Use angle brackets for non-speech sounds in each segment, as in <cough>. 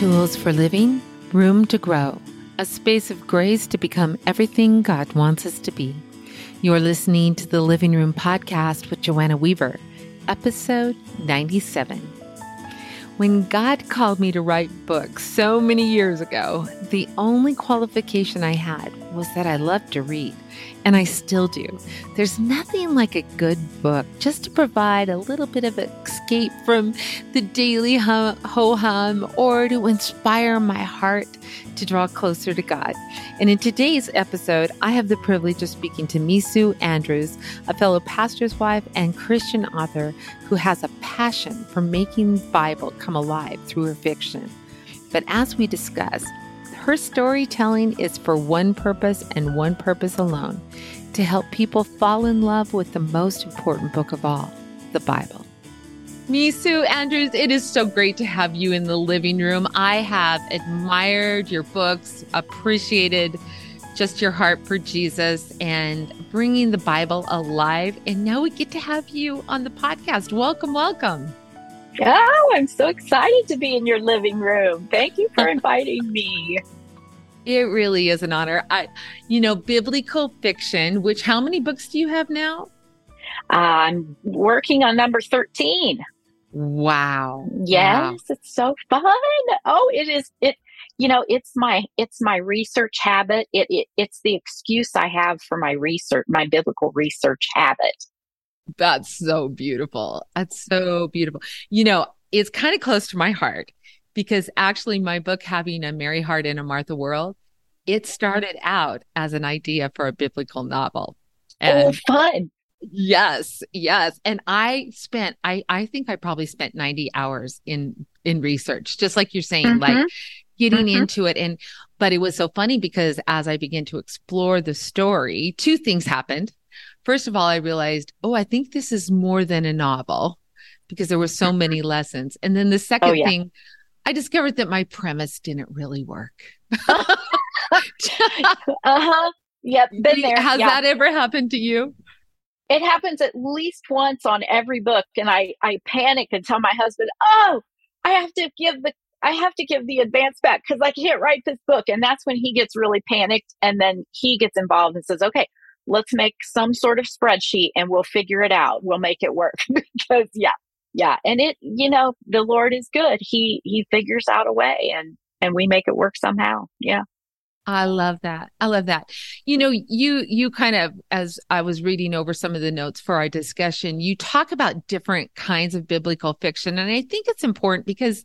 Tools for living, room to grow, a space of grace to become everything God wants us to be. You're listening to the Living Room Podcast with Joanna Weaver, episode 97. When God called me to write books so many years ago, the only qualification I had was that I loved to read and I still do. There's nothing like a good book just to provide a little bit of escape from the daily ho hum or to inspire my heart to draw closer to God. And in today's episode, I have the privilege of speaking to Mesu Andrews, a fellow pastor's wife and Christian author who has a passion for making the Bible come alive through her fiction. But as we discuss, her storytelling is for one purpose and one purpose alone to help people fall in love with the most important book of all, the Bible. Mesu Andrews, it is so great to have you in the living room. I have admired your books, appreciated just your heart for Jesus and bringing the Bible alive. And now we get to have you on the podcast. Welcome, welcome. Oh, I'm so excited to be in your living room. Thank you for <laughs> inviting me. It really is an honor. I, you know, biblical fiction, which how many books do you have now? I'm working on number 13. Wow. Yes, wow. it's so fun. Oh, it is it you know, it's my it's my research habit. It, it it's the excuse I have for my research, my biblical research habit. That's so beautiful. That's so beautiful. You know, it's kind of close to my heart because actually my book having a Mary Heart and a Martha World, it started out as an idea for a biblical novel. Oh, and oh, fun. Yes, yes. And I spent I I think I probably spent 90 hours in in research, just like you're saying, mm-hmm. like getting mm-hmm. into it and but it was so funny because as I began to explore the story, two things happened. First of all, I realized, oh, I think this is more than a novel because there were so many lessons. And then the second oh, yeah. thing, I discovered that my premise didn't really work. <laughs> uh huh. Yep. <laughs> Been there. Has yeah. that ever happened to you? It happens at least once on every book. And I, I panic and tell my husband, oh, I have to give the I have to give the advance back because I can't write this book. And that's when he gets really panicked. And then he gets involved and says, okay, let's make some sort of spreadsheet and we'll figure it out. We'll make it work. <laughs> because yeah, yeah. And it, you know, the Lord is good. He, he figures out a way and, and we make it work somehow. Yeah. I love that. I love that. You know, you you kind of as I was reading over some of the notes for our discussion, you talk about different kinds of biblical fiction and I think it's important because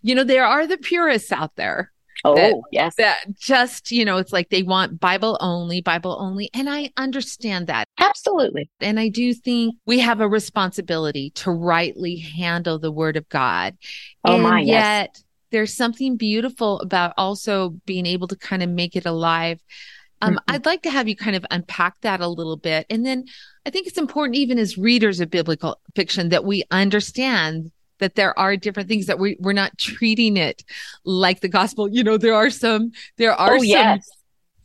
you know, there are the purists out there Oh, that, yes. That just, you know, it's like they want Bible only, Bible only. And I understand that. Absolutely. And I do think we have a responsibility to rightly handle the word of God. Oh, and my, yet, yes. there's something beautiful about also being able to kind of make it alive. Um, mm-hmm. I'd like to have you kind of unpack that a little bit. And then I think it's important, even as readers of biblical fiction, that we understand that there are different things that we, we're not treating it like the gospel. You know, there are some, there are oh, some, yes.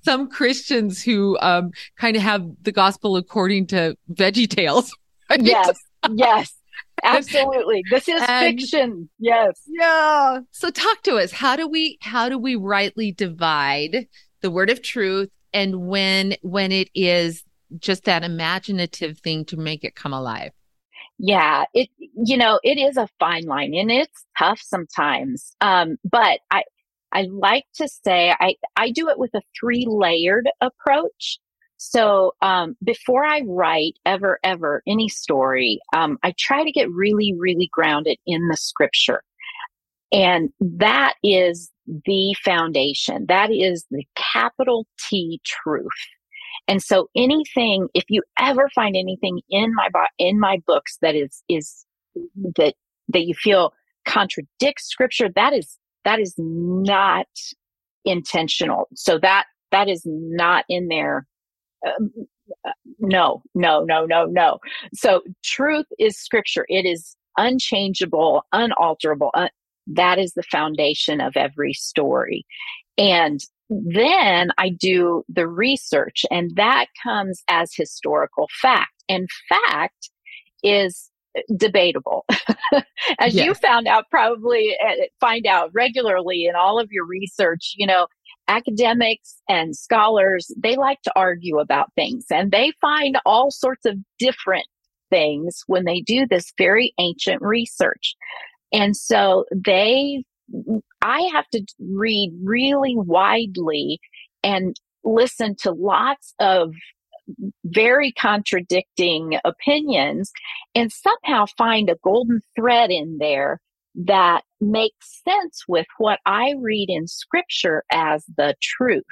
some Christians who, um, kind of have the gospel according to Veggie Tales. <laughs> Right? Yes. Yes. <laughs> Absolutely. This is and, fiction. Yes. Yeah. So talk to us. How do we, how do we rightly divide the word of truth and when, when it is just that imaginative thing to make it come alive? Yeah it you know it is a fine line and it's tough sometimes um but i i like to say i i do it with a three layered approach. So um before i write ever ever any story um i try to get really really grounded in the scripture. And that is the foundation. That is the capital t truth and so anything, if you ever find anything in my, in my books that is, is that, that you feel contradicts scripture, that is, that is not intentional. So that, that is not in there. Um, no, no, no, no, no. So truth is scripture. It is unchangeable, unalterable. Uh, that is the foundation of every story. And then I do the research, and that comes as historical fact. And fact is debatable. <laughs> As yes. you found out, probably uh, find out regularly in all of your research, you know, academics and scholars, they like to argue about things and they find all sorts of different things when they do this very ancient research. And so they, I have to read really widely and listen to lots of very contradicting opinions and somehow find a golden thread in there that makes sense with what I read in scripture as the truth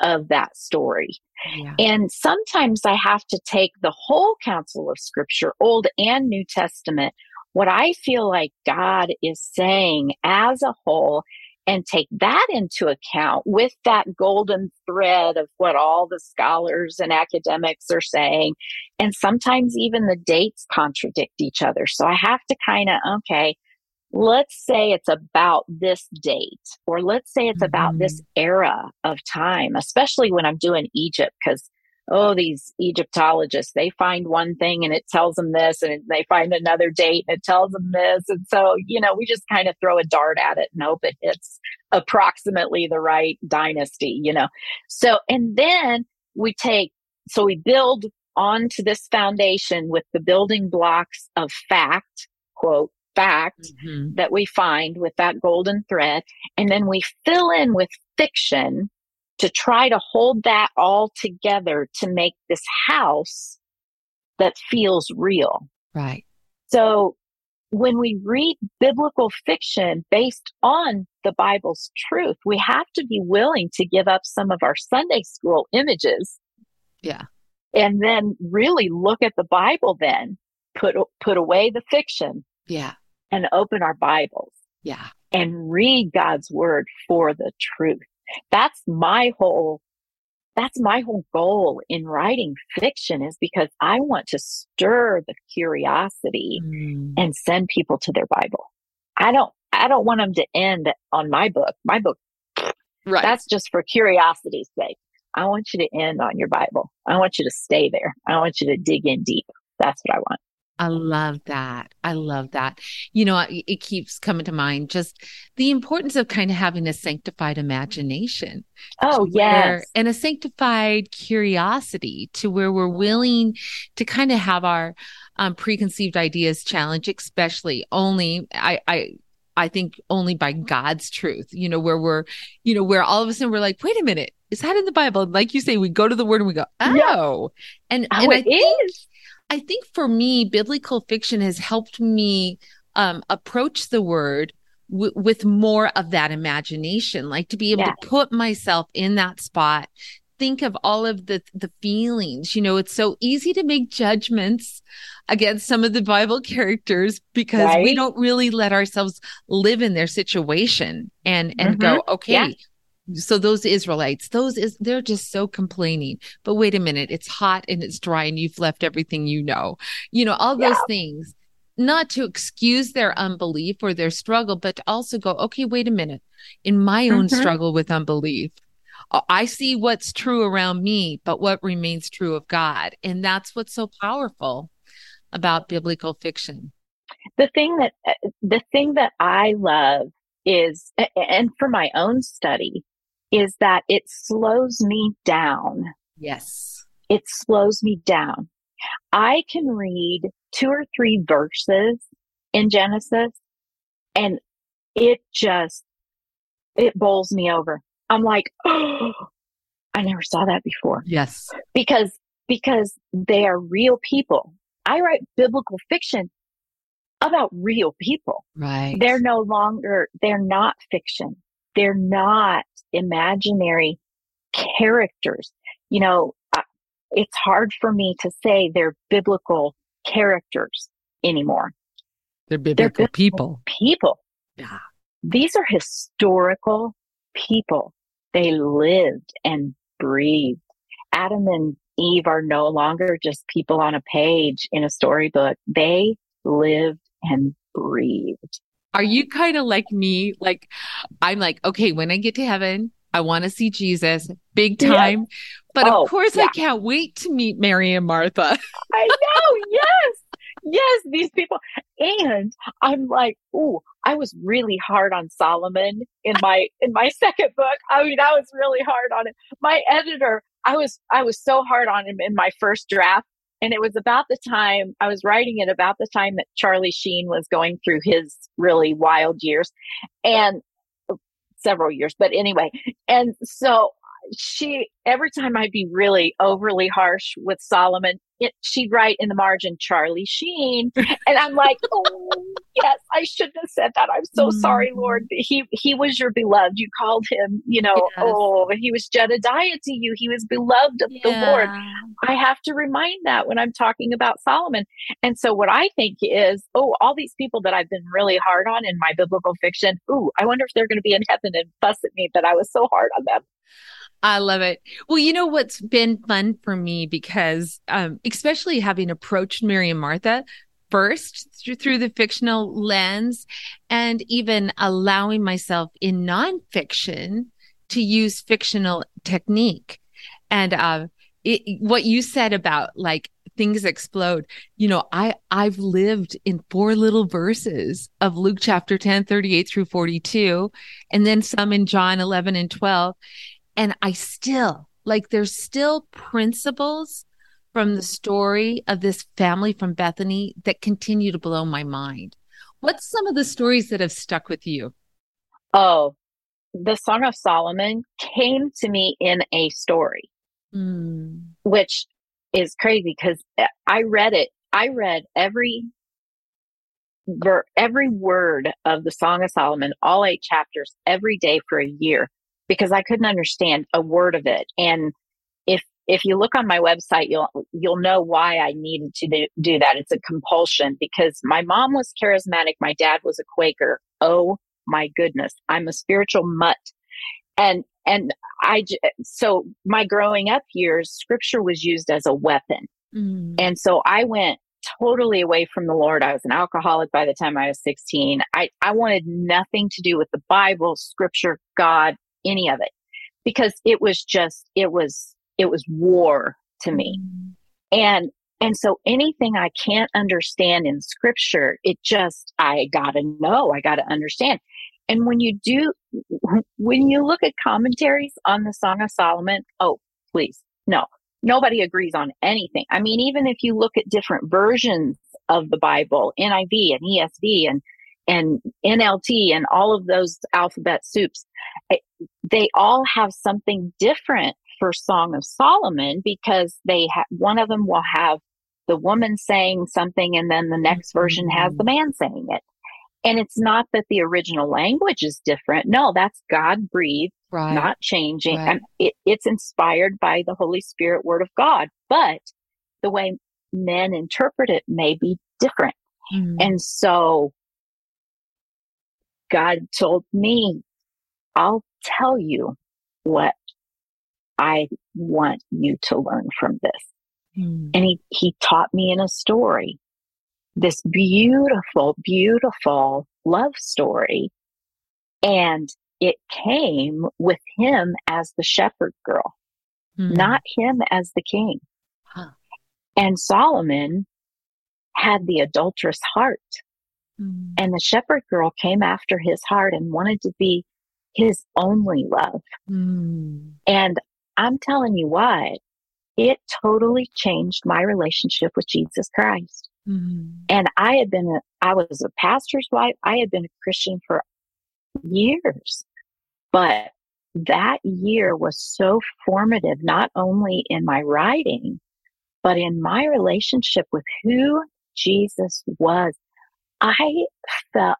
of that story. Yeah. And sometimes I have to take the whole counsel of scripture, Old and New Testament, what I feel like God is saying as a whole, and take that into account with that golden thread of what all the scholars and academics are saying. And sometimes even the dates contradict each other. So I have to kind of, okay, let's say it's about this date, or let's say it's mm-hmm. about this mm-hmm. era of time, especially when I'm doing Egypt, because oh, these Egyptologists, they find one thing and it tells them this, and they find another date and it tells them this. And so, you know, we just kind of throw a dart at it and hope it hits approximately the right dynasty, you know. So, and then we take, so we build onto this foundation with the building blocks of fact, quote, fact mm-hmm. that we find with that golden thread. And then we fill in with fiction to try to hold that all together to make this house that feels real. Right. So when we read biblical fiction based on the Bible's truth, we have to be willing to give up some of our Sunday school images. Yeah. And then really look at the Bible then, put put away the fiction. Yeah. And open our Bibles. Yeah. And read God's word for the truth. That's my whole that's my whole goal in writing fiction is because I want to stir the curiosity mm. and send people to their Bible. I don't I don't want them to end on my book. My book right. that's just for curiosity's sake. I want you to end on your Bible. I want you to stay there. I want you to dig in deep. That's what I want. I love that. I love that. You know, it keeps coming to mind just the importance of kind of having a sanctified imagination. Oh, yes. and a sanctified curiosity to where we're willing to kind of have our um, preconceived ideas challenged, especially only, I, I, I think only by God's truth, you know, where we're, you know, where all of a sudden we're like, wait a minute, is that in the Bible? Like you say, we go to the word and we go, oh, yeah. and, oh, and I think, is I think for me, biblical fiction has helped me um, approach the word w- with more of that imagination, like to be able yeah. to put myself in that spot, think of all of the the feelings. You know, it's so easy to make judgments against some of the Bible <laughs> characters because right? we don't really let ourselves live in their situation and and mm-hmm. go, okay, yeah so those Israelites, those is they're just so complaining. But wait a minute, it's hot and it's dry and you've left everything you know. You know, all those things. Not to excuse their unbelief or their struggle, but to also go, okay, wait a minute. In my own mm-hmm. struggle with unbelief, I see what's true around me, but what remains true of God. And that's what's so powerful about biblical fiction. The thing that uh, the thing that I love is and for my own study is that it slows me down. Yes. It slows me down. I can read two or three verses in Genesis and it just, it bowls me over. I'm like, oh, <gasps> I never saw that before. Yes. Because, because they are real people. I write biblical fiction about real people. Right. They're no longer, they're not fiction. They're not imaginary characters. You know, it's hard for me to say they're biblical characters anymore. They're biblical, they're biblical people. People. Yeah. These are historical people. They lived and breathed. Adam and Eve are no longer just people on a page in a storybook. They lived and breathed. Are you kind of like me? Like, I'm like, okay, when I get to heaven, I want to see Jesus big time. But oh, of course, yeah. I can't wait to meet Mary and Martha. <laughs> I know. Yes. yes, these people. And I'm like, ooh, I was really hard on Solomon in my in my <laughs> second book. I mean, I was really hard on him. My editor, I was I was so hard on him in my first draft. And it was about the time I was writing it about the time that Charlie Sheen was going through his really wild years and oh, several years. But anyway, and so she every time I'd be really overly harsh with Solomon, it, she'd write in the margin Charlie Sheen, and I'm like, oh <laughs> yes, I shouldn't have said that. I'm so mm-hmm. sorry, Lord. He he was your beloved. You called him, you know. Yes. Oh, he was Jedidiah to you. He was beloved of yeah. the Lord. I have to remind that when I'm talking about Solomon. And so what I think is, oh, all these people that I've been really hard on in my biblical fiction. Ooh, I wonder if they're going to be in heaven and fuss at me that I was so hard on them. I love it. Well, you know what's been fun for me because, um, especially having approached Mary and Martha first through, through the fictional lens and even allowing myself in nonfiction to use fictional technique. And, uh, it, what you said about like things explode. You know, I, I've lived in four little verses of Luke chapter 10, 38 through 42, and then some in John 11 and 12. And I still, like, there's still principles from the story of this family from Bethany that continue to blow my mind. What's some of the stories that have stuck with you? Oh, the Song of Solomon came to me in a story, mm. which is crazy because I read it. I read every ver- every word of the Song of Solomon, all eight chapters, every day for a year because I couldn't understand a word of it. And if if you look on my website, you'll you'll know why I needed to do, do that. It's a compulsion because my mom was charismatic, my dad was a Quaker. Oh my goodness, I'm a spiritual mutt, and and I so my growing up years, scripture was used as a weapon, mm. and so I went totally away from the Lord. I was an alcoholic by the time I was 16. I, I wanted nothing to do with the Bible, scripture, God, any of it because it was just it was it was war to me. And and so anything i can't understand in scripture it just i gotta know i gotta understand. And when you do when you look at commentaries on the song of solomon oh please no nobody agrees on anything. I mean even if you look at different versions of the bible niv and esv and and NLT and all of those alphabet soups, they all have something different for Song of Solomon because they have one of them will have the woman saying something and then the next version has the man saying it. And it's not that the original language is different. No, that's God breathed, right. not changing. Right. And it, it's inspired by the Holy Spirit word of God, but the way men interpret it may be different. Mm. And so God told me, I'll tell you what I want you to learn from this. Mm. And he, he taught me in a story, this beautiful, beautiful love story. And it came with him as the shepherd girl, mm. not him as the king. Huh. And Solomon had the adulterous heart. Mm. And the shepherd girl came after his heart and wanted to be his only love. Mm. And I'm telling you what, it totally changed my relationship with Jesus Christ. Mm. And I had been, a, I was a pastor's wife. I had been a Christian for years, but that year was so formative, not only in my writing, but in my relationship with who Jesus was I felt,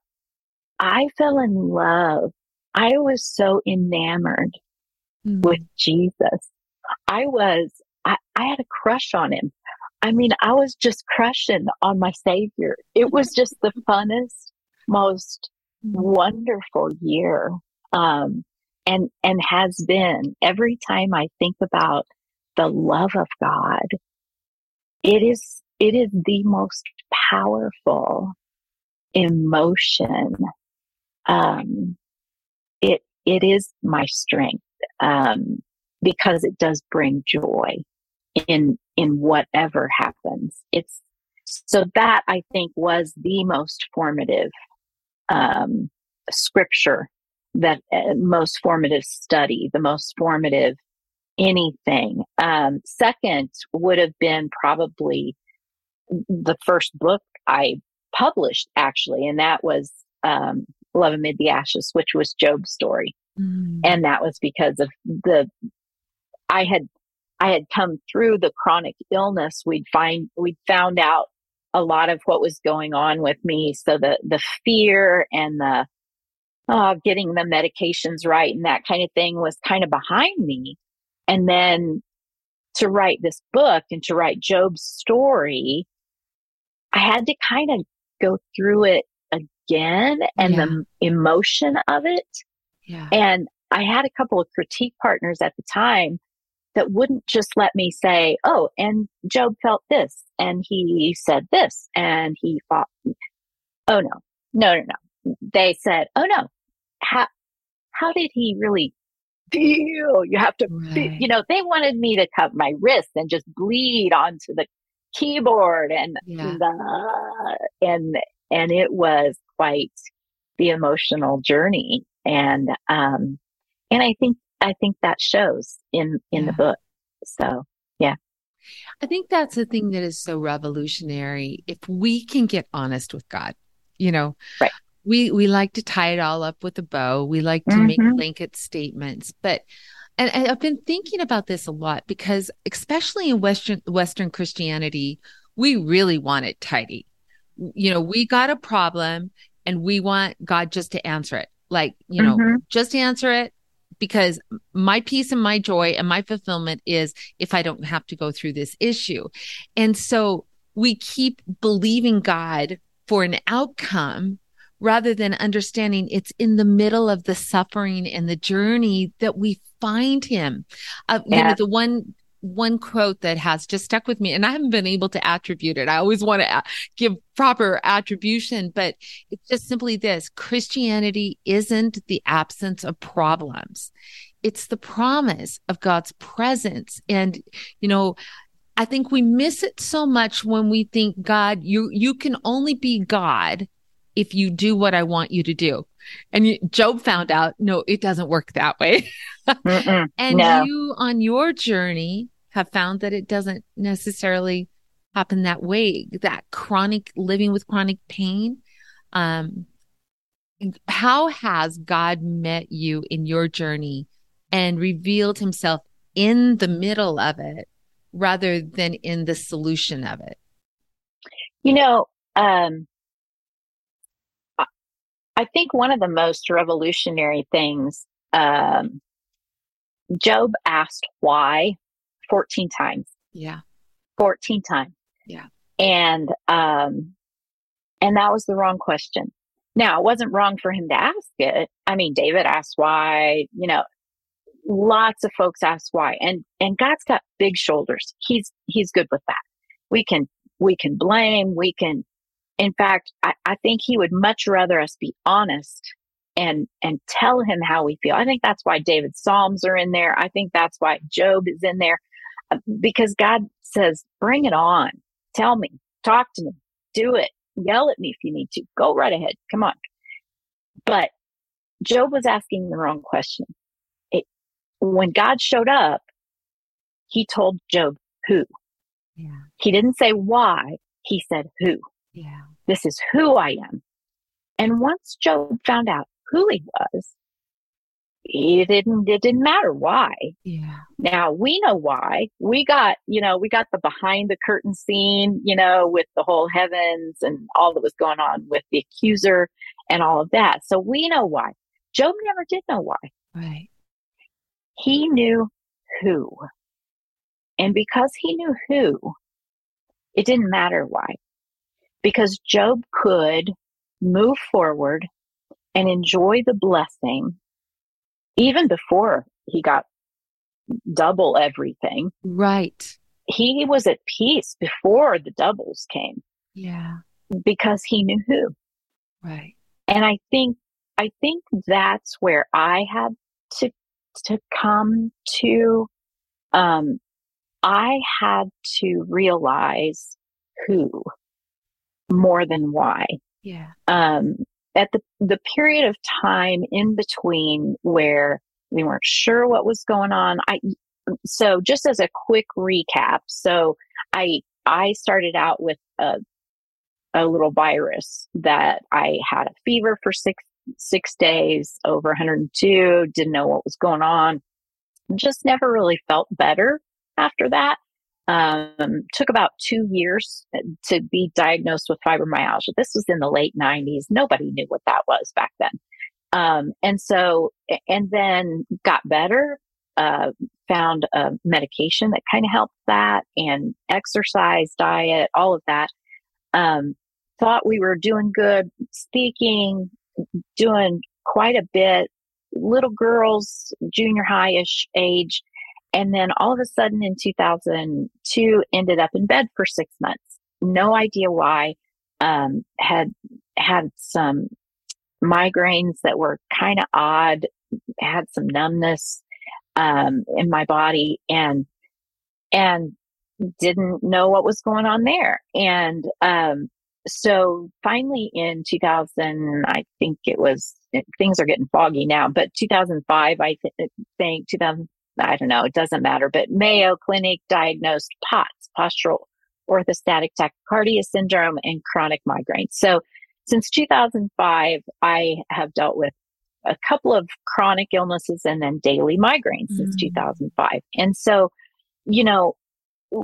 I fell in love. I was so enamored mm-hmm. with Jesus. I was, I, I had a crush on him. I mean, I was just crushing on my savior. It was just the funnest, most mm-hmm. wonderful year. Um, and, and has been every time I think about the love of God, it is, it is the most powerful emotion, um, it it is my strength um, because it does bring joy in in whatever happens. It's So that I think was the most formative um, scripture, that uh, most formative study, the most formative anything. Um, second would have been probably the first book I published, actually, and that was um, Love Amid the Ashes, which was Job's story. Mm. And that was because of the, I had, I had come through the chronic illness. We'd find, we'd found out a lot of what was going on with me. So the, the fear and the, uh, getting the medications right and that kind of thing was kind of behind me. And then to write this book and to write Job's story, I had to kind of go through it again and yeah. the emotion of it. Yeah. And I had a couple of critique partners at the time that wouldn't just let me say, oh, and Job felt this and he said this and he thought, oh no, no, no, no. They said, oh no, how, how did he really feel? You have to, right. you know, they wanted me to cut my wrist and just bleed onto the keyboard and yeah. the, and, and it was quite the emotional journey. And, um, and I think, I think that shows in, in yeah. the book. So, yeah. I think that's the thing that is so revolutionary. If we can get honest with God, you know, right. we, we like to tie it all up with a bow. We like to mm-hmm. make blanket statements, but and, and I've been thinking about this a lot because especially in Western Western Christianity, we really want it tidy. You know, we got a problem and we want God just to answer it. Like, you know, mm-hmm. just answer it because my peace and my joy and my fulfillment is if I don't have to go through this issue. And so we keep believing God for an outcome rather than understanding it's in the middle of the suffering and the journey that we find him. Uh, yeah. You know, the one one quote that has just stuck with me and I haven't been able to attribute it. I always want to give proper attribution, but it's just simply this Christianity isn't the absence of problems. It's the promise of God's presence. And, you know, I think we miss it so much when we think God, you, you can only be God if you do what I want you to do. And Job found out, no, it doesn't work that way. <laughs> and no. you on your journey have found that it doesn't necessarily happen that way. That chronic living with chronic pain. Um, how has God met you in your journey and revealed himself in the middle of it rather than in the solution of it? You know, um, I think one of the most revolutionary things, um, Job asked why 14 times. Yeah. 14 times. Yeah. And, um, and that was the wrong question. Now, it wasn't wrong for him to ask it. I mean, David asked why, you know, lots of folks ask why. And, and God's got big shoulders. He's, he's good with that. We can, we can blame, we can in fact, I, I think he would much rather us be honest and and tell him how we feel. I think that's why David's Psalms are in there. I think that's why Job is in there uh, because God says, "Bring it on. Tell me. Talk to me. Do it. Yell at me if you need to. Go right ahead. Come on." But Job was asking the wrong question. It, when God showed up, he told Job who. Yeah. He didn't say why. He said who. Yeah. This is who I am. And once Job found out who he was, it didn't it didn't matter why. Yeah. Now we know why. We got, you know, we got the behind the curtain scene, you know, with the whole heavens and all that was going on with the accuser and all of that. So we know why. Job never did know why. Right. He knew who. And because he knew who, it didn't matter why because Job could move forward and enjoy the blessing even before he got double everything. Right. He was at peace before the doubles came. Yeah. Because he knew who. Right. And I think I think that's where I had to to come to um I had to realize who more than why. Yeah. Um, at the, the period of time in between where we weren't sure what was going on, I, so just as a quick recap, so I, I started out with a, a little virus that I had a fever for six, six days over 102, didn't know what was going on, just never really felt better after that. Um, took about two years to be diagnosed with fibromyalgia. This was in the late 90s. Nobody knew what that was back then. Um, and so, and then got better, uh, found a medication that kind of helped that and exercise, diet, all of that. Um, thought we were doing good speaking, doing quite a bit. Little girls, junior high ish age, and then all of a sudden in 2002, ended up in bed for six months. No idea why. Um, had had some migraines that were kind of odd, had some numbness um, in my body, and and didn't know what was going on there. And um, so finally in 2000, I think it was things are getting foggy now, but 2005, I th- think 2000 I don't know, it doesn't matter, but Mayo Clinic diagnosed POTS, postural orthostatic tachycardia syndrome and chronic migraine. So since 2005, I have dealt with a couple of chronic illnesses and then daily migraines mm-hmm. since mm. 2005. And so, you know,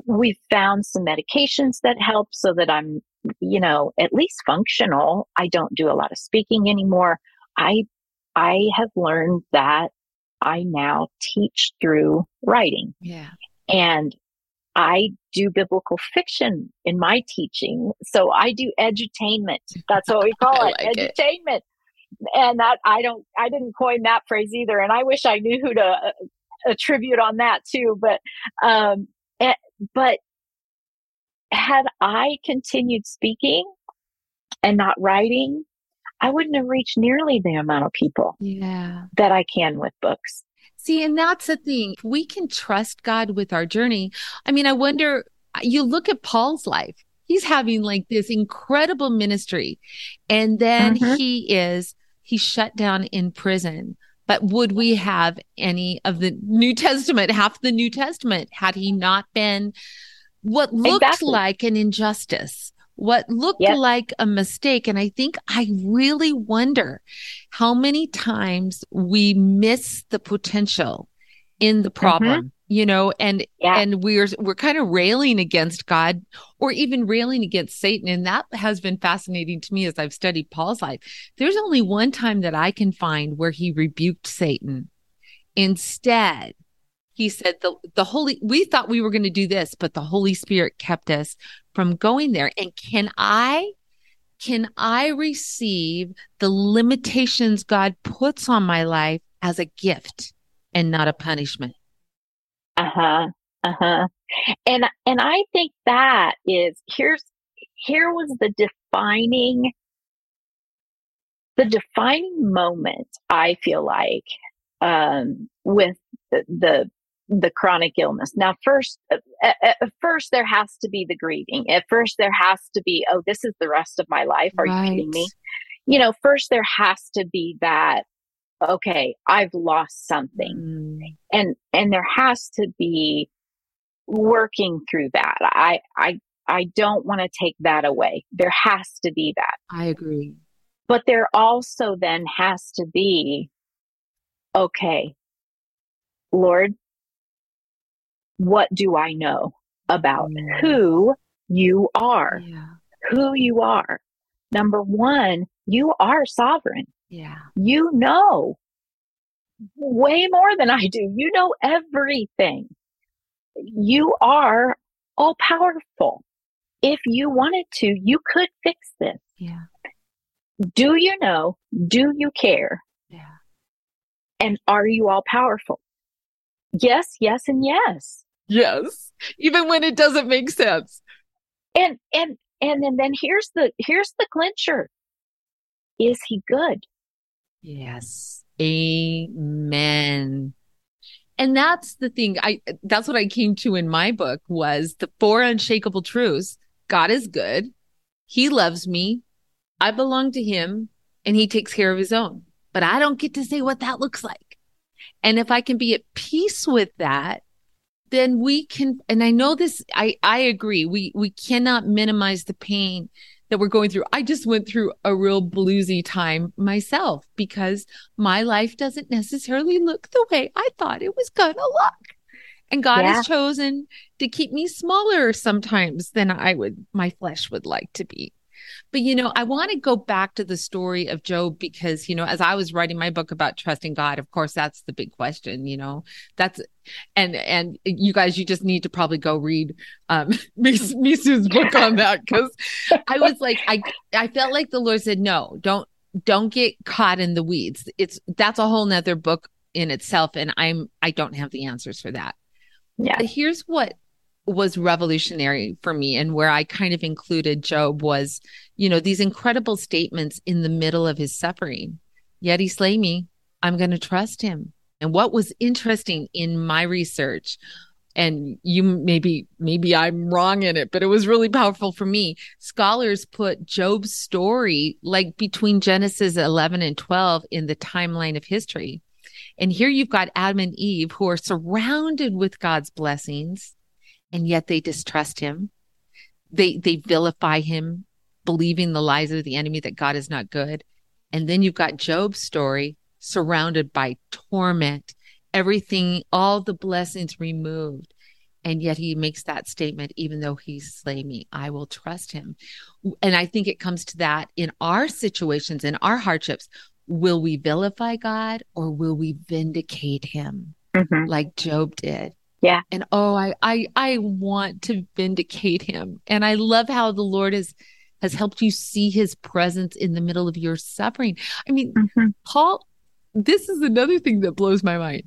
we've found some medications that help so that I'm, you know, at least functional. I don't do a lot of speaking anymore. I, I have learned that I now teach through writing. Yeah. And I do biblical fiction in my teaching. So I do edutainment. That's what we <laughs> call it. Like edutainment. It. And that I don't, I didn't coin that phrase either. And I wish I knew who to uh, attribute on that too. But, um, eh, but had I continued speaking and not writing, I wouldn't have reached nearly the amount of people yeah. that I can with books. See, and that's the thing. We can trust God with our journey. I mean, I wonder, you look at Paul's life. He's having like this incredible ministry. And then mm-hmm. he is, he's shut down in prison. But would we have any of the New Testament, half the New Testament, had he not been what looked exactly. like an injustice? What looked yep. like a mistake. And I think I really wonder how many times we miss the potential in the problem. Mm-hmm. You know, and yeah. and we're we're kind of railing against God or even railing against Satan. And that has been fascinating to me as I've studied Paul's life. There's only one time that I can find where he rebuked Satan. Instead, he said the the holy we thought we were going to do this but the holy spirit kept us from going there. And can i can i receive the limitations god puts on my life as a gift and not a punishment? Uh-huh uh-huh. And and i think that is here's here was the defining the defining moment i feel like um, with the, the the chronic illness. Now, first, uh, at, at, first there has to be the grieving. At first, there has to be, oh, this is the rest of my life. Are right. you kidding me? You know, first there has to be that. Okay, I've lost something, mm. and and there has to be working through that. I I I don't want to take that away. There has to be that. I agree. But there also then has to be, okay, Lord, what do I know about who you are? Yeah. Who you are. Number one, you are sovereign. Yeah. You know way more than I do. You know everything. You are all powerful. If you wanted to, you could fix this. Yeah. Do you know? Do you care? Yeah. And are you all powerful? Yes, yes, and yes. Yes. Even when it doesn't make sense. And and and and then here's the here's the clincher. Is he good? Yes. Amen. And that's the thing. I that's what I came to in my book was the four unshakable truths. God is good. He loves me. I belong to him and he takes care of his own. But I don't get to say what that looks like. And if I can be at peace with that, then we can and I know this I I agree. We we cannot minimize the pain that we're going through. I just went through a real bluesy time myself because my life doesn't necessarily look the way I thought it was going to look. And God yeah. has chosen to keep me smaller sometimes than I would, my flesh would like to be. But, you know, I want to go back to the story of Job because, you know, as I was writing my book about trusting God, of course, that's the big question, you know, that's, and, and you guys, you just need to probably go read, um, <laughs> Mesu's book on that because I was like, I, I felt like the Lord said, no, don't, don't get caught in the weeds. It's, that's a whole nother book in itself. And I'm, I don't have the answers for that. Yeah. But here's what was revolutionary for me and where I kind of included Job was, you know, these incredible statements in the middle of his suffering. Yet he slay me, I'm going to trust him. And what was interesting in my research, and you maybe maybe I'm wrong in it, but it was really powerful for me. Scholars put Job's story like between Genesis 11 and 12 in the timeline of history. And here you've got Adam and Eve who are surrounded with God's blessings and yet they distrust him. They they vilify him, believing the lies of the enemy that God is not good. And then you've got Job's story surrounded by torment, everything, all the blessings removed. And yet he makes that statement, even though he slay me, I will trust him. And I think it comes to that in our situations, in our hardships. Will we vilify God or will we vindicate him mm-hmm. like Job did? Yeah. And oh, I I I want to vindicate him. And I love how the Lord has has helped you see his presence in the middle of your suffering. I mean, mm-hmm. Paul, this is another thing that blows my mind.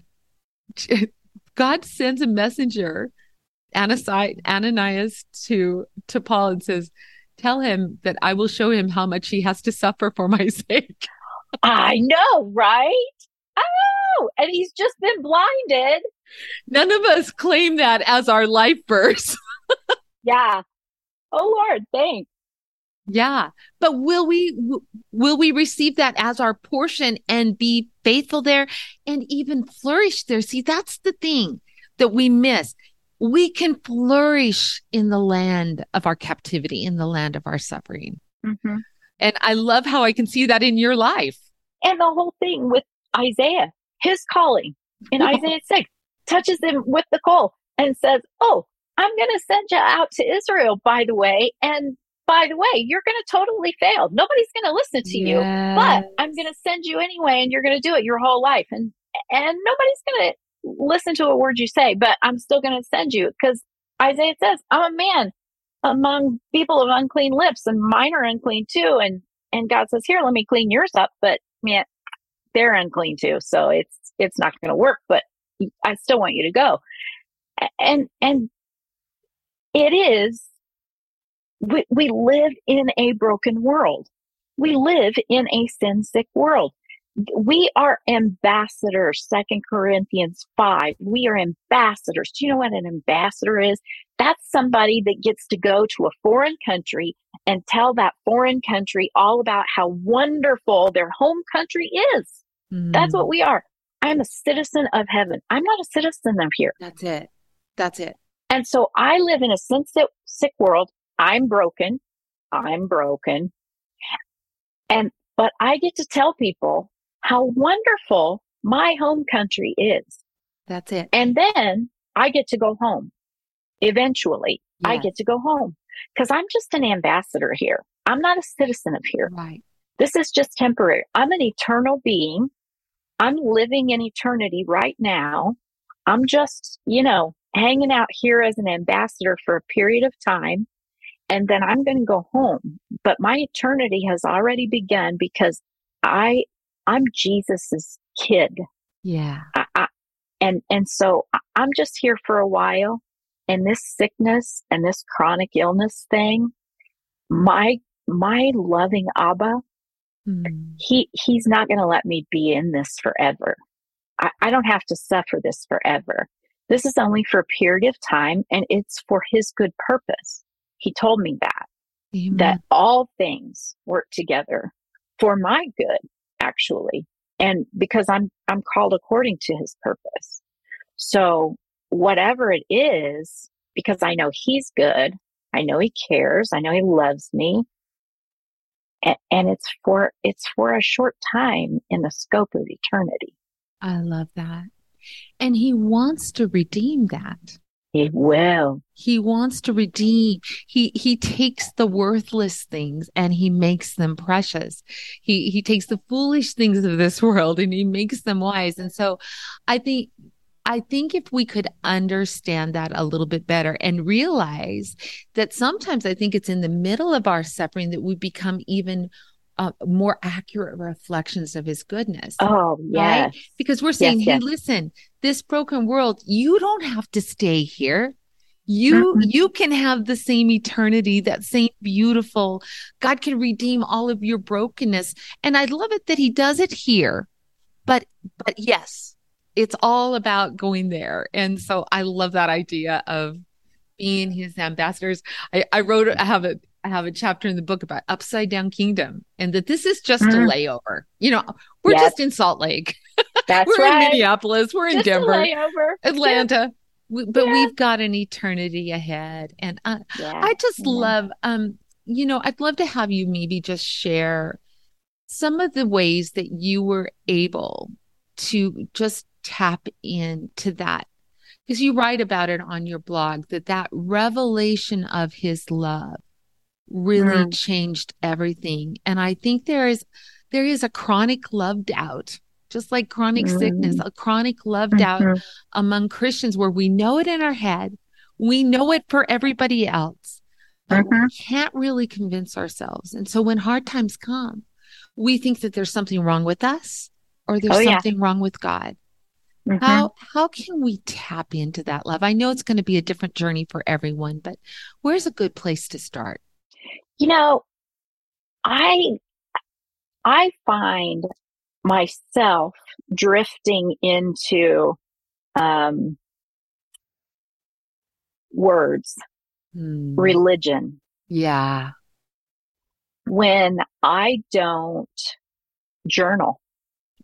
<laughs> God sends a messenger, Ananias, to to Paul and says, "Tell him that I will show him how much he has to suffer for my <laughs> sake." I know, right? Oh, and he's just been blinded None of us claim that as our life verse. <laughs> yeah. Oh Lord, thanks. Yeah. But will we will we receive that as our portion and be faithful there and even flourish there? See, that's the thing that we miss. We can flourish in the land of our captivity, in the land of our suffering. Mm-hmm. And I love how I can see that in your life. And the whole thing with Isaiah, his calling in Isaiah 6 touches him with the coal and says, Oh, I'm going to send you out to Israel, by the way. And by the way, you're going to totally fail. Nobody's going to listen to yes. you, but I'm going to send you anyway, and you're going to do it your whole life. And, and nobody's going to listen to a word you say, but I'm still going to send you because Isaiah says, I'm a man among people of unclean lips and mine are unclean too. And, and God says, here, let me clean yours up. But man, they're unclean too. So it's, it's not going to work, but I still want you to go. And, and it is, we, we live in a broken world. We live in a sin sick world. We are ambassadors, Second Corinthians 5. We are ambassadors. Do you know what an ambassador is? That's somebody that gets to go to a foreign country and tell that foreign country all about how wonderful their home country is. Mm. That's what we are. I'm a citizen of heaven. I'm not a citizen of here. That's it. That's it. And so I live in a sin sick world. I'm broken. I'm broken. And, but I get to tell people how wonderful my home country is. That's it. And then I get to go home. Eventually, yes. I get to go home because I'm just an ambassador here. I'm not a citizen of here. Right. This is just temporary. I'm an eternal being I'm living in eternity right now. I'm just, you know, hanging out here as an ambassador for a period of time. And then I'm going to go home. But my eternity has already begun because I, I'm Jesus's kid. Yeah. I, I, and, and so I'm just here for a while. And this sickness and this chronic illness thing, my, my loving Abba Mm. He he's not going to let me be in this forever. I, I don't have to suffer this forever. This is only for a period of time and it's for his good purpose. He told me that. Amen. that all things work together for my good, actually. And because I'm, I'm called according to his purpose. So whatever it is, because I know he's good, I know he cares, I know he loves me. And, and it's for, it's for a short time in the scope of eternity. I love that. And he wants to redeem that. He will. He wants to redeem. He he takes the worthless things and he makes them precious. He he takes the foolish things of this <laughs> world and he makes them wise. And so I think I think if we could understand that a little bit better and realize that sometimes I think it's in the middle of our suffering that we become even uh, more accurate reflections of his goodness. Oh, yeah. Right? Because we're saying, yes, hey, yes. listen, this broken world, you don't have to stay here. You mm-hmm. you can have the same eternity, that same beautiful. God can redeem all of your brokenness, and I love it that He does it here. But but yes, it's all about going there, and so I love that idea of being His ambassadors. I, I wrote I have a I have a chapter in the book about upside down kingdom and that this is just mm. a layover. You know, we're yep. just in Salt Lake. <laughs> That's we're right. in Minneapolis. We're just in Denver, Atlanta. We, but yeah. we've got an eternity ahead. And I, yeah. I just yeah. love, um, you know, I'd love to have you maybe just share some of the ways that you were able to just tap into that because you write about it on your blog that that revelation of his love really mm. changed everything. And I think there is there is a chronic love doubt, just like chronic mm. sickness, a chronic love mm-hmm. doubt among Christians where we know it in our head, we know it for everybody else, but mm-hmm. we can't really convince ourselves. And so when hard times come, we think that there's something wrong with us or there's oh, something yeah. wrong with God. Mm-hmm. How how can we tap into that love? I know it's going to be a different journey for everyone, but where's a good place to start? You know, I I find myself drifting into um, words, hmm. religion. Yeah. When I don't journal,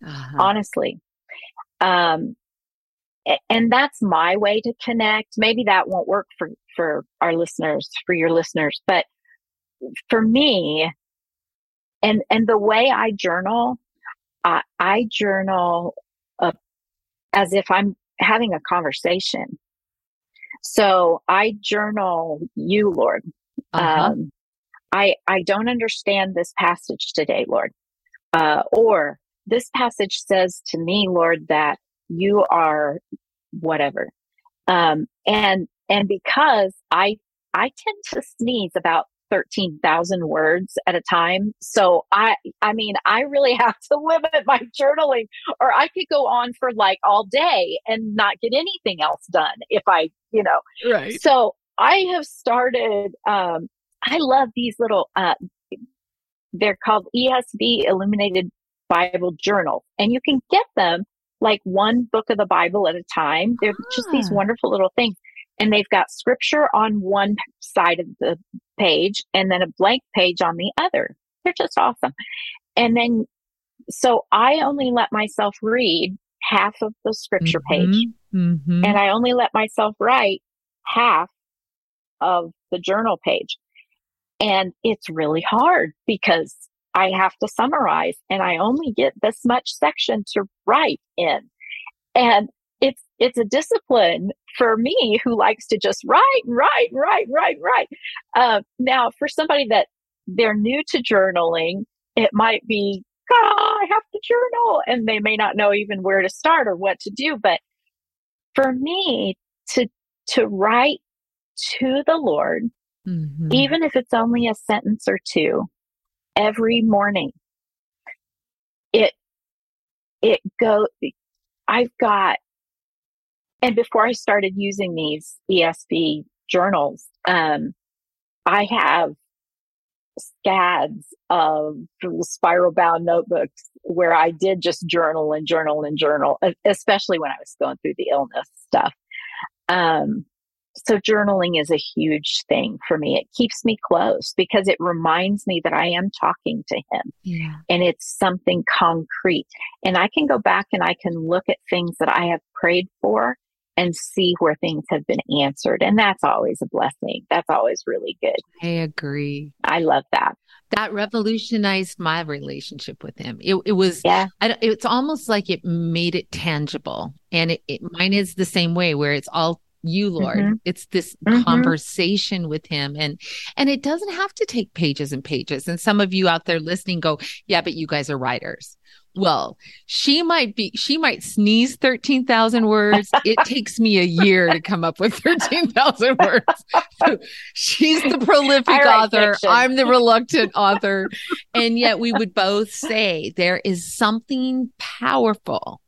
uh-huh. honestly. Um, and that's my way to connect. Maybe that won't work for, for our listeners, for your listeners, but for me, and and the way I journal, uh, I journal uh, as if I'm having a conversation. So I journal you, Lord. Uh-huh. Um, I I don't understand this passage today, Lord. Uh, or this passage says to me, Lord, that you are whatever. Um, and and because I I tend to sneeze about 13,000 words at a time. So I, I mean, I really <laughs> have to limit my journaling or I could go on for like all day and not get anything else done if I, you know, right. So I have started, um, I love these little, uh, they're called ESV illuminated Bible journal and you can get them like one book of the Bible at a time. They're ah. just these ah. wonderful little things and they've got scripture on one side of the page and then a blank page on the other. They're just awesome. And then, so I only let myself read half of the scripture mm-hmm. page mm-hmm. and I only let myself write half of the journal page. And it's really hard because I have to summarize and I only get this much section to write in. And it's it's a discipline for me who likes to just write, write, write, write, write. Uh, now, for somebody that they're new to journaling, it might be, oh, I have to journal, and they may not know even where to start or what to do. But for me, to to write to the Lord, mm-hmm. even if it's only a sentence or two, every morning, it it go. I've got and before I started using these ESV journals, um, I have scads of spiral bound notebooks where I did just journal and journal and journal, especially when I was going through the illness stuff. Um, so journaling is a huge thing for me. It keeps me close because it reminds me that I am talking to him Yeah. and it's something concrete. And I can go back and I can look at things that I have prayed for and see where things have been answered. And that's always a blessing. That's always really good. I agree. I love that. That revolutionized my relationship with him. It, it was, Yeah. I, it's almost like it made it tangible. And it, it, mine is the same way where it's all you, Lord. Mhm. It's this Mhm. conversation with him. And, and it doesn't have to take pages and pages. And some of you out there listening go, yeah, but you guys are writers. Well, she might be, she might sneeze 13,000 words. It takes me a year to come up with 13,000 words. So she's the prolific author. fiction. I'm the reluctant author. And yet we would both say there is something powerful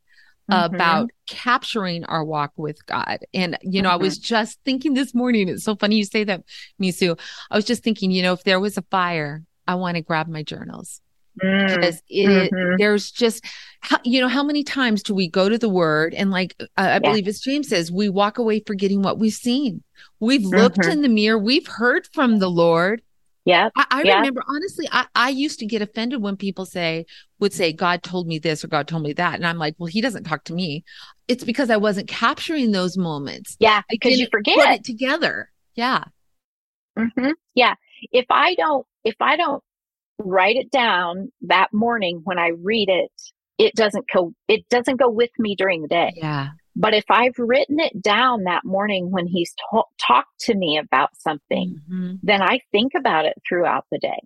Mhm. about capturing our walk with God. And, you know, I was just thinking this morning, it's so funny you say that, Mesu. I was just thinking, you know, if there was a fire, I want to grab my journals. Because it, Mhm. there's just, how, you know, how many times do we go to the word and like, uh, I believe as James says, we walk away forgetting what we've seen. We've looked Mhm. in the mirror. We've heard from the Lord. yeah I, I Yeah. remember honestly, I, I used to get offended when people say, would say, God told me this or God told me that. And I'm like, well, he doesn't talk to me. It's because I wasn't capturing those moments. Yeah. Because you didn't Put forget. it together. Yeah. hmm Yeah. If I don't, if I don't write it down that morning when I read it, it doesn't go, it doesn't go with me during the day. Yeah. But if I've written it down that morning when he's ta- talked to me about something, Mhm. then I think about it throughout the day.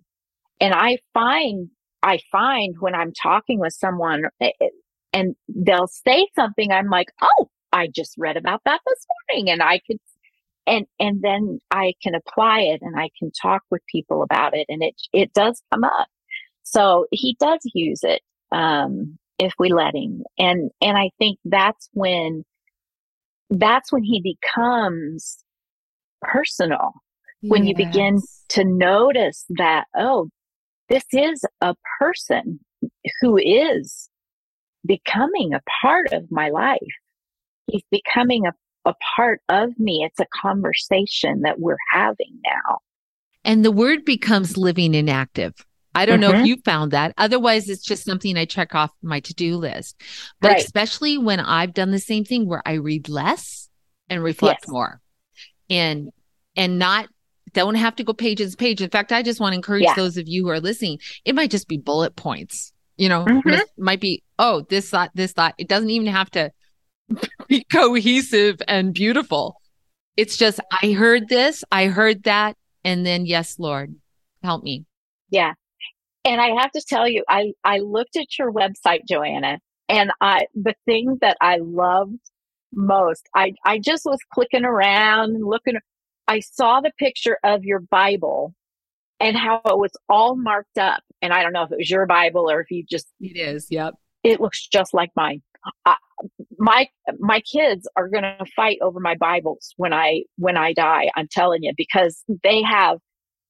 And I find, I find when I'm talking with someone eh, eh, and they'll say something, I'm like, oh, I just read about that this morning and I could, and, and then I can apply it and I can talk with people about it and it, it does come up. So he does use it, um, if we let him. And, and I think that's when, that's when he becomes personal when you begin to notice that, oh, this is a person who is becoming a part of my life. He's becoming a, a part of me. It's a conversation that we're having now. And the word becomes living and active. I don't know if Mhm. you found that. Otherwise, it's just something I check off my to do list. But Right. especially when I've done the same thing where I read less and reflect Yes. more and, and not, don't have to go page to page. In fact, I just want to encourage Yeah. those of you who are listening. It might just be bullet points, you know, Mhm. it might be, oh, this thought, this thought. It doesn't even have to be <laughs> cohesive and beautiful. It's just, I heard this, I heard that. And then, yes, Lord, help me. Yeah. And I have to tell you, I, I looked at your website, Joanna, and I, the thing that I loved most, I, I just was clicking around and looking. I saw the picture of your Bible and how it was all marked up. And I don't know if it was your Bible or if you just, It is. Yep. it looks just like mine. I, my, my kids are going to fight over my Bibles when I, when I die. I'm telling you, because they have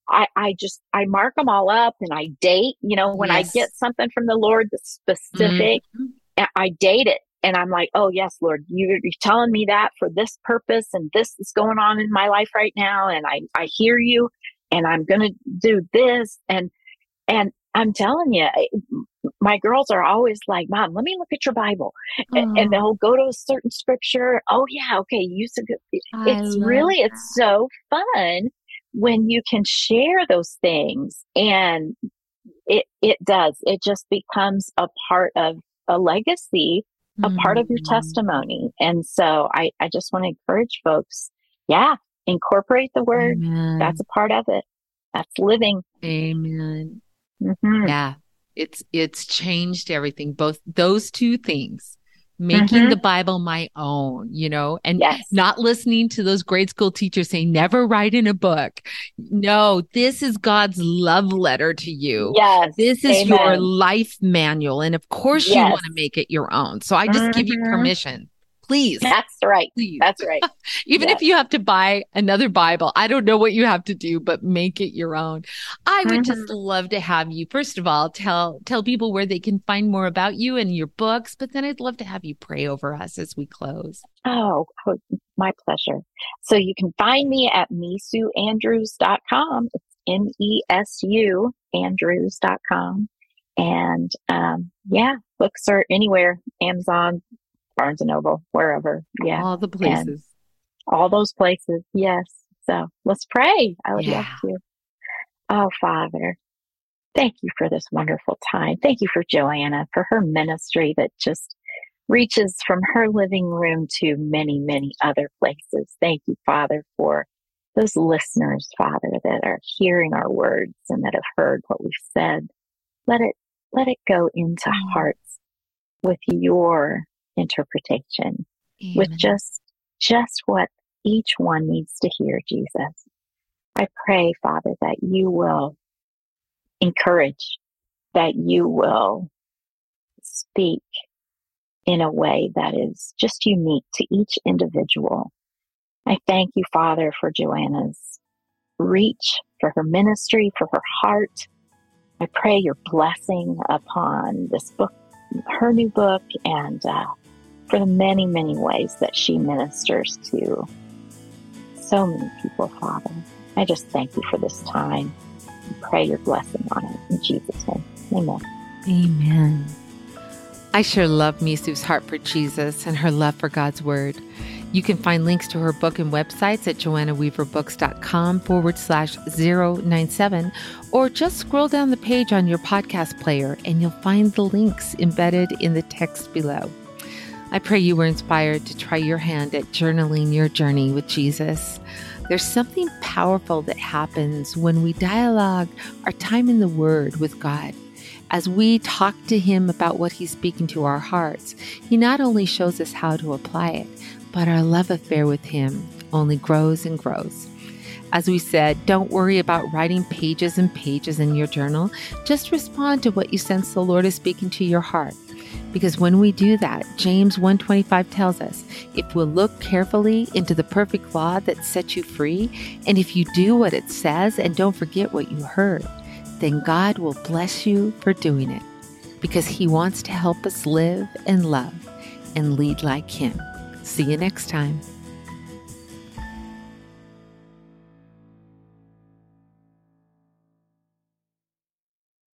I, I just I mark them all up and I date. You know, when Yes. I get something from the Lord that's specific, Mhm. I date it, and I'm like, oh yes, Lord, you're, you're telling me that for this purpose, and this is going on in my life right now, and I I hear you, and I'm gonna do this, and and I'm telling you, I- my girls are always like, Mom, let me look at your Bible, and, and they'll go to a certain scripture. Oh yeah, okay, you said I it's really that. it's so fun when you can share those things and it it does it just becomes a part of a legacy a part of your Mhm. testimony and so i i just want to encourage folks yeah incorporate the word Amen. that's a part of it that's living Amen. Mhm. Yeah. It's it's changed everything. Both those two things. Making Mhm. the Bible my own, you know, and yes not listening to those grade school teachers saying never write in a book. No, this is God's love letter to you. yes This is your life manual. And of course you want to make it your own. So I just give you Mhm. permission. Please. that's right Please. that's right <laughs> Even if you have to buy another Bible, I don't know what you have to do, but make it your own. I would just Mm-hmm. love to have you, first of all, tell tell people where they can find more about you and your books, but then I'd love to have you pray over us as we close. oh my pleasure. So you can find me at mesuandrews.com. It's M E S U Andrews.com. And um, yeah, books are anywhere Amazon, Barnes and Noble, wherever. Yeah. All the places. And all those places. Yes. So let's pray. I would yeah. love to. Oh, Father, thank you for this wonderful time. Thank you for Joanna, for her ministry that just reaches from her living room to many, many other places. Thank you, Father, for those listeners, Father, that are hearing our words and that have heard what we've said. Let it, let it go into mm. hearts with your interpretation, Amen. with just, just what each one needs to hear, Jesus. I pray, Father, that you will encourage, that you will speak in a way that is just unique to each individual. I thank you, Father, for Joanna's reach, for her ministry, for her heart. I pray your blessing upon this book, her new book, and uh, for the many, many ways that she ministers to so many people, Father. I just thank you for this time and pray your blessing on it. In Jesus' name, amen. Amen. I sure love Mesu's heart for Jesus and her love for God's Word. You can find links to her book and websites at joannaweaverbooks.com forward slash 097, or just scroll down the page on your podcast player and you'll find the links embedded in the text below. I pray you were inspired to try your hand at journaling your journey with Jesus. There's something powerful that happens when we dialogue our time in the Word with God. As we talk to Him about what He's speaking to our hearts, He not only shows us how to apply it, but our love affair with Him only grows and grows. As we said, don't worry about writing pages and pages in your journal. Just respond to what you sense the Lord is speaking to your heart. Because when we do that, James 125 tells us, if we'll look carefully into the perfect law that sets you free, and if you do what it says and don't forget what you heard, then God will bless you for doing it. Because he wants to help us live and love and lead like him. See you next time.